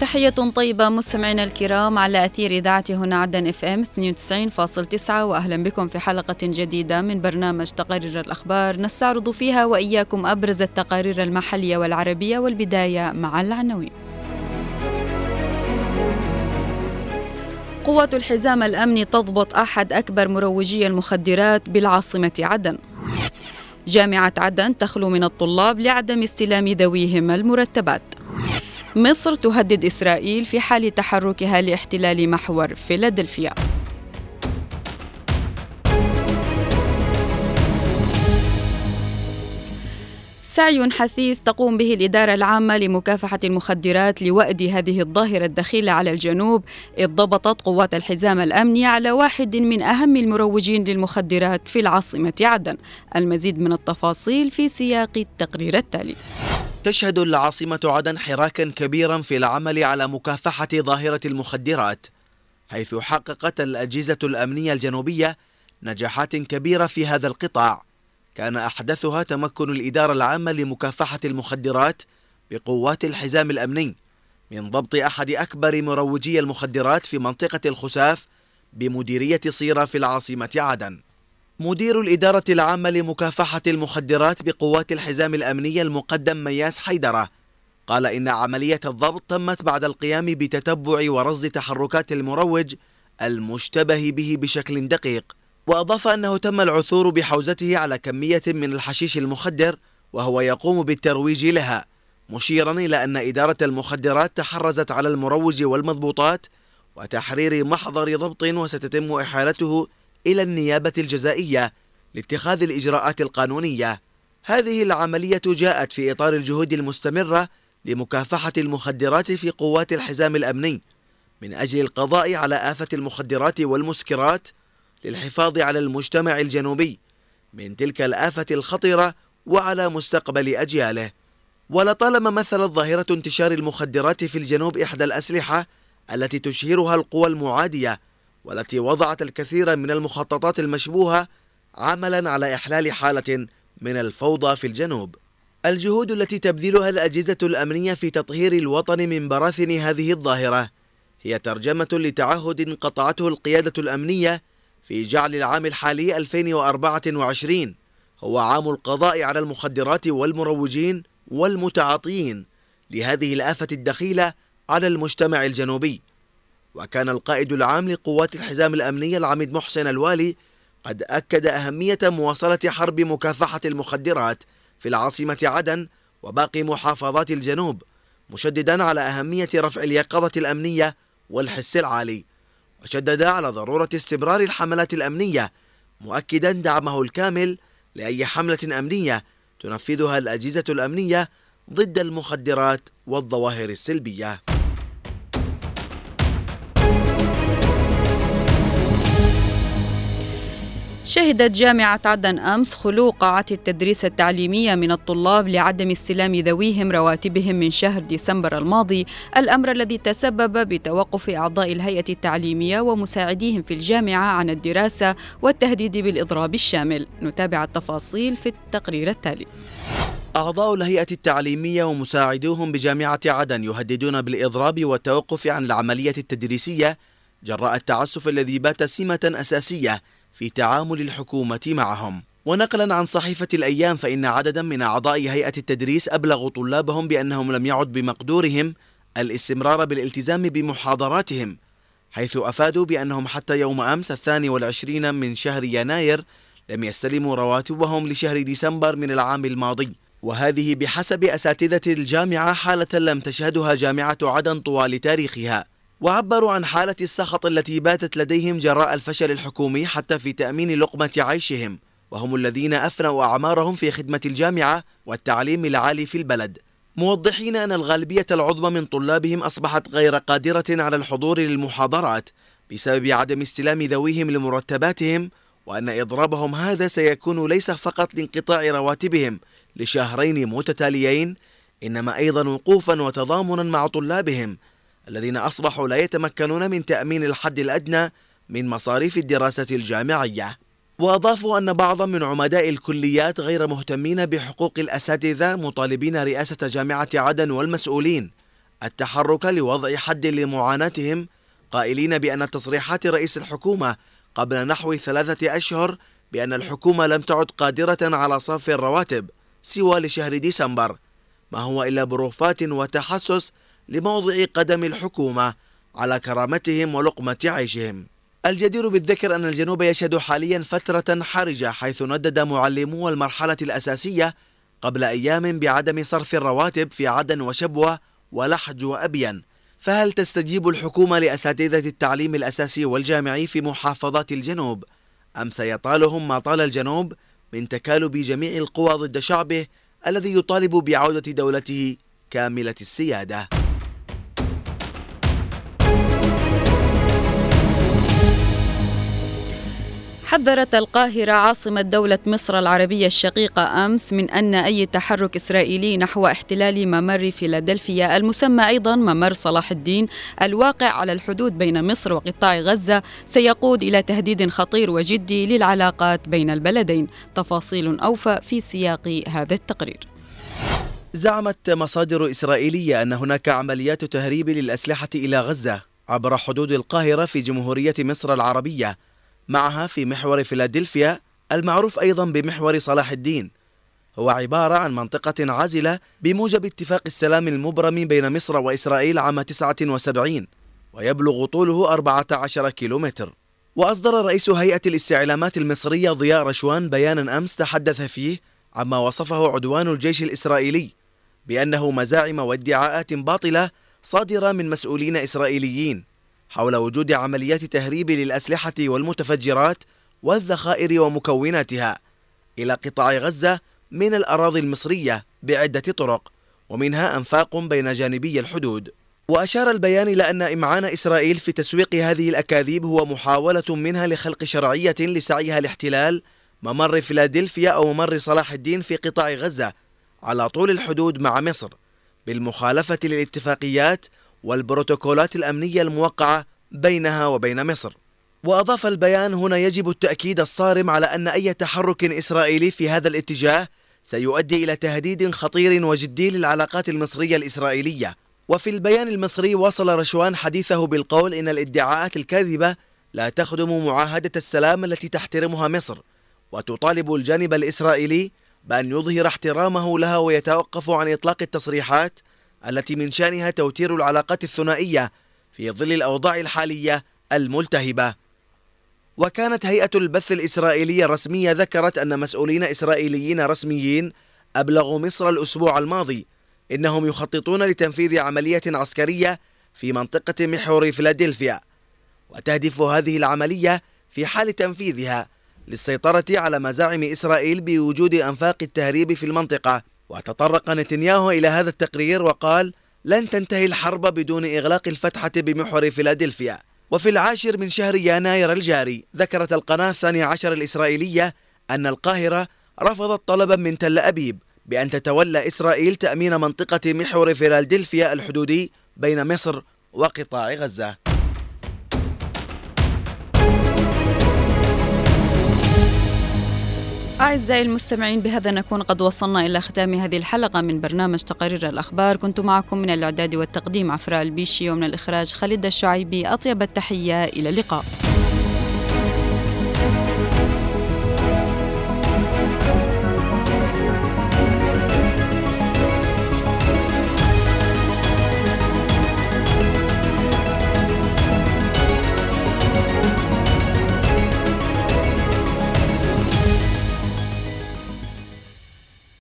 تحية طيبة مستمعينا الكرام على أثير إذاعة هنا عدن إف إم 92.9 وأهلا بكم في حلقة جديدة من برنامج تقارير الأخبار نستعرض فيها وإياكم أبرز التقارير المحلية والعربية والبداية مع العناوين. قوة الحزام الأمني تضبط أحد أكبر مروجي المخدرات بالعاصمة عدن. جامعة عدن تخلو من الطلاب لعدم استلام ذويهم المرتبات. مصر تهدد إسرائيل في حال تحركها لاحتلال محور فيلادلفيا. سعي حثيث تقوم به الإدارة العامة لمكافحة المخدرات لوأد هذه الظاهرة الدخيلة على الجنوب إذ ضبطت قوات الحزام الأمني على واحد من أهم المروجين للمخدرات في العاصمة عدن. المزيد من التفاصيل في سياق التقرير التالي. تشهد العاصمة عدن حراكا كبيرا في العمل على مكافحة ظاهرة المخدرات حيث حققت الأجهزة الأمنية الجنوبية نجاحات كبيرة في هذا القطاع. كان أحدثها تمكن الإدارة العامة لمكافحة المخدرات بقوات الحزام الأمني من ضبط أحد أكبر مروجي المخدرات في منطقة الخساف بمديرية صيرة في العاصمة عدن. مدير الإدارة العامة لمكافحة المخدرات بقوات الحزام الأمنية المقدم مياس حيدرة. قال إن عملية الضبط تمت بعد القيام بتتبع ورصد تحركات المروج المشتبه به بشكل دقيق. وأضاف أنه تم العثور بحوزته على كمية من الحشيش المخدر وهو يقوم بالترويج لها مشيرا إلى أن إدارة المخدرات تحرزت على المروج والمضبوطات وتحرير محضر ضبط وستتم إحالته إلى النيابة الجزائية لاتخاذ الإجراءات القانونية. هذه العملية جاءت في إطار الجهود المستمرة لمكافحة المخدرات في قوات الحزام الأمني من أجل القضاء على آفة المخدرات والمسكرات للحفاظ على المجتمع الجنوبي من تلك الآفة الخطرة وعلى مستقبل أجياله. ولطالما مثلت ظاهرة انتشار المخدرات في الجنوب إحدى الأسلحة التي تشهرها القوى المعادية والتي وضعت الكثير من المخططات المشبوهة عملا على إحلال حالة من الفوضى في الجنوب. الجهود التي تبذلها الأجهزة الأمنية في تطهير الوطن من براثن هذه الظاهرة هي ترجمة لتعهد قطعته القيادة الأمنية في جعل العام الحالي 2024 هو عام القضاء على المخدرات والمروجين والمتعاطيين لهذه الآفة الدخيلة على المجتمع الجنوبي. وكان القائد العام لقوات الحزام الأمنية العميد محسن الوالي قد أكد أهمية مواصلة حرب مكافحة المخدرات في العاصمة عدن وباقي محافظات الجنوب مشددا على أهمية رفع اليقظة الأمنية والحس العالي. وشدد على ضرورة استمرار الحملات الأمنية مؤكدا دعمه الكامل لأي حملة أمنية تنفذها الأجهزة الأمنية ضد المخدرات والظواهر السلبية. شهدت جامعة عدن أمس خلو قاعة التدريس التعليمية من الطلاب لعدم استلام ذويهم رواتبهم من شهر ديسمبر الماضي الأمر الذي تسبب بتوقف أعضاء الهيئة التعليمية ومساعديهم في الجامعة عن الدراسة والتهديد بالإضراب الشامل. نتابع التفاصيل في التقرير التالي. أعضاء الهيئة التعليمية ومساعدوهم بجامعة عدن يهددون بالإضراب والتوقف عن العملية التدريسية جراء التعسف الذي بات سمة أساسية في تعامل الحكومة معهم. ونقلا عن صحيفة الأيام فإن عددا من أعضاء هيئة التدريس أبلغوا طلابهم بأنهم لم يعد بمقدورهم الاستمرار بالالتزام بمحاضراتهم حيث أفادوا بأنهم حتى يوم أمس الثاني والعشرين من شهر يناير لم يستلموا رواتبهم لشهر ديسمبر من العام الماضي. وهذه بحسب أساتذة الجامعة حالة لم تشهدها جامعة عدن طوال تاريخها. وعبروا عن حالة السخط التي باتت لديهم جراء الفشل الحكومي حتى في تأمين لقمة عيشهم. وهم الذين أفنوا أعمارهم في خدمة الجامعة والتعليم العالي في البلد. موضحين أن الغالبية العظمى من طلابهم أصبحت غير قادرة على الحضور للمحاضرات بسبب عدم استلام ذويهم لمرتباتهم وأن إضرابهم هذا سيكون ليس فقط لانقطاع رواتبهم لشهرين متتاليين إنما أيضا وقوفا وتضامنا مع طلابهم الذين أصبحوا لا يتمكنون من تأمين الحد الأدنى من مصاريف الدراسة الجامعية. وأضافوا أن بعضا من عمداء الكليات غير مهتمين بحقوق الأساتذة مطالبين رئاسة جامعة عدن والمسؤولين التحرك لوضع حد لمعاناتهم قائلين بأن تصريحات رئيس الحكومة قبل نحو ثلاثة أشهر بأن الحكومة لم تعد قادرة على صرف الرواتب سوى لشهر ديسمبر ما هو إلا بروفات وتحسس لموضع قدم الحكومة على كرامتهم ولقمة عيشهم. الجدير بالذكر أن الجنوب يشهد حاليا فترة حرجة حيث ندد معلمو المرحلة الأساسية قبل أيام بعدم صرف الرواتب في عدن وشبوة ولحج وأبين فهل تستجيب الحكومة لأساتذة التعليم الأساسي والجامعي في محافظات الجنوب؟ أم سيطالهم ما طال الجنوب من تكالب جميع القوى ضد شعبه الذي يطالب بعودة دولته كاملة السيادة؟ حذرت القاهرة عاصمة دولة مصر العربية الشقيقة أمس من أن أي تحرك إسرائيلي نحو احتلال ممر فيلادلفيا المسمى أيضا ممر صلاح الدين الواقع على الحدود بين مصر وقطاع غزة سيقود إلى تهديد خطير وجدي للعلاقات بين البلدين. تفاصيل أوفى في سياق هذا التقرير. زعمت مصادر إسرائيلية أن هناك عمليات تهريب للأسلحة إلى غزة عبر حدود القاهرة في جمهورية مصر العربية معها في محور فيلادلفيا المعروف أيضا بمحور صلاح الدين. هو عبارة عن منطقة عازلة بموجب اتفاق السلام المبرم بين مصر وإسرائيل عام 79 ويبلغ طوله 14 كيلومتر. وأصدر رئيس هيئة الاستعلامات المصرية ضياء رشوان بيانا أمس تحدث فيه عما وصفه عدوان الجيش الإسرائيلي بأنه مزاعم وادعاءات باطلة صادرة من مسؤولين إسرائيليين. حول وجود عمليات تهريب للأسلحة والمتفجرات والذخائر ومكوناتها إلى قطاع غزة من الأراضي المصرية بعدة طرق ومنها أنفاق بين جانبي الحدود. وأشار البيان إلى أن إمعان إسرائيل في تسويق هذه الأكاذيب هو محاولة منها لخلق شرعية لسعيها لاحتلال ممر فيلادلفيا أو ممر صلاح الدين في قطاع غزة على طول الحدود مع مصر بالمخالفة للاتفاقيات والبروتوكولات الأمنية الموقعة بينها وبين مصر. وأضاف البيان هنا يجب التأكيد الصارم على أن أي تحرك إسرائيلي في هذا الاتجاه سيؤدي إلى تهديد خطير وجدي للعلاقات المصرية الإسرائيلية. وفي البيان المصري وصل رشوان حديثه بالقول إن الادعاءات الكاذبة لا تخدم معاهدة السلام التي تحترمها مصر وتطالب الجانب الإسرائيلي بأن يظهر احترامه لها ويتوقف عن إطلاق التصريحات التي من شأنها توتير العلاقات الثنائية في ظل الأوضاع الحالية الملتهبة. وكانت هيئة البث الإسرائيلية الرسمية ذكرت أن مسؤولين إسرائيليين رسميين أبلغوا مصر الأسبوع الماضي إنهم يخططون لتنفيذ عملية عسكرية في منطقة محور فيلادلفيا وتهدف هذه العملية في حال تنفيذها للسيطرة على مزاعم إسرائيل بوجود أنفاق التهريب في المنطقة. وتطرق نتنياهو إلى هذا التقرير وقال لن تنتهي الحرب بدون إغلاق الفتحة بمحور فيلادلفيا. وفي العاشر من شهر يناير الجاري ذكرت القناة الثانية عشر الإسرائيلية أن القاهرة رفضت طلبا من تل أبيب بأن تتولى إسرائيل تأمين منطقة محور فيلادلفيا الحدودي بين مصر وقطاع غزة. أعزائي المستمعين بهذا نكون قد وصلنا إلى ختام هذه الحلقة من برنامج تقارير الأخبار. كنت معكم من الإعداد والتقديم عفراء البيشي ومن الإخراج خالد الشعيبي. أطيب التحية إلى اللقاء.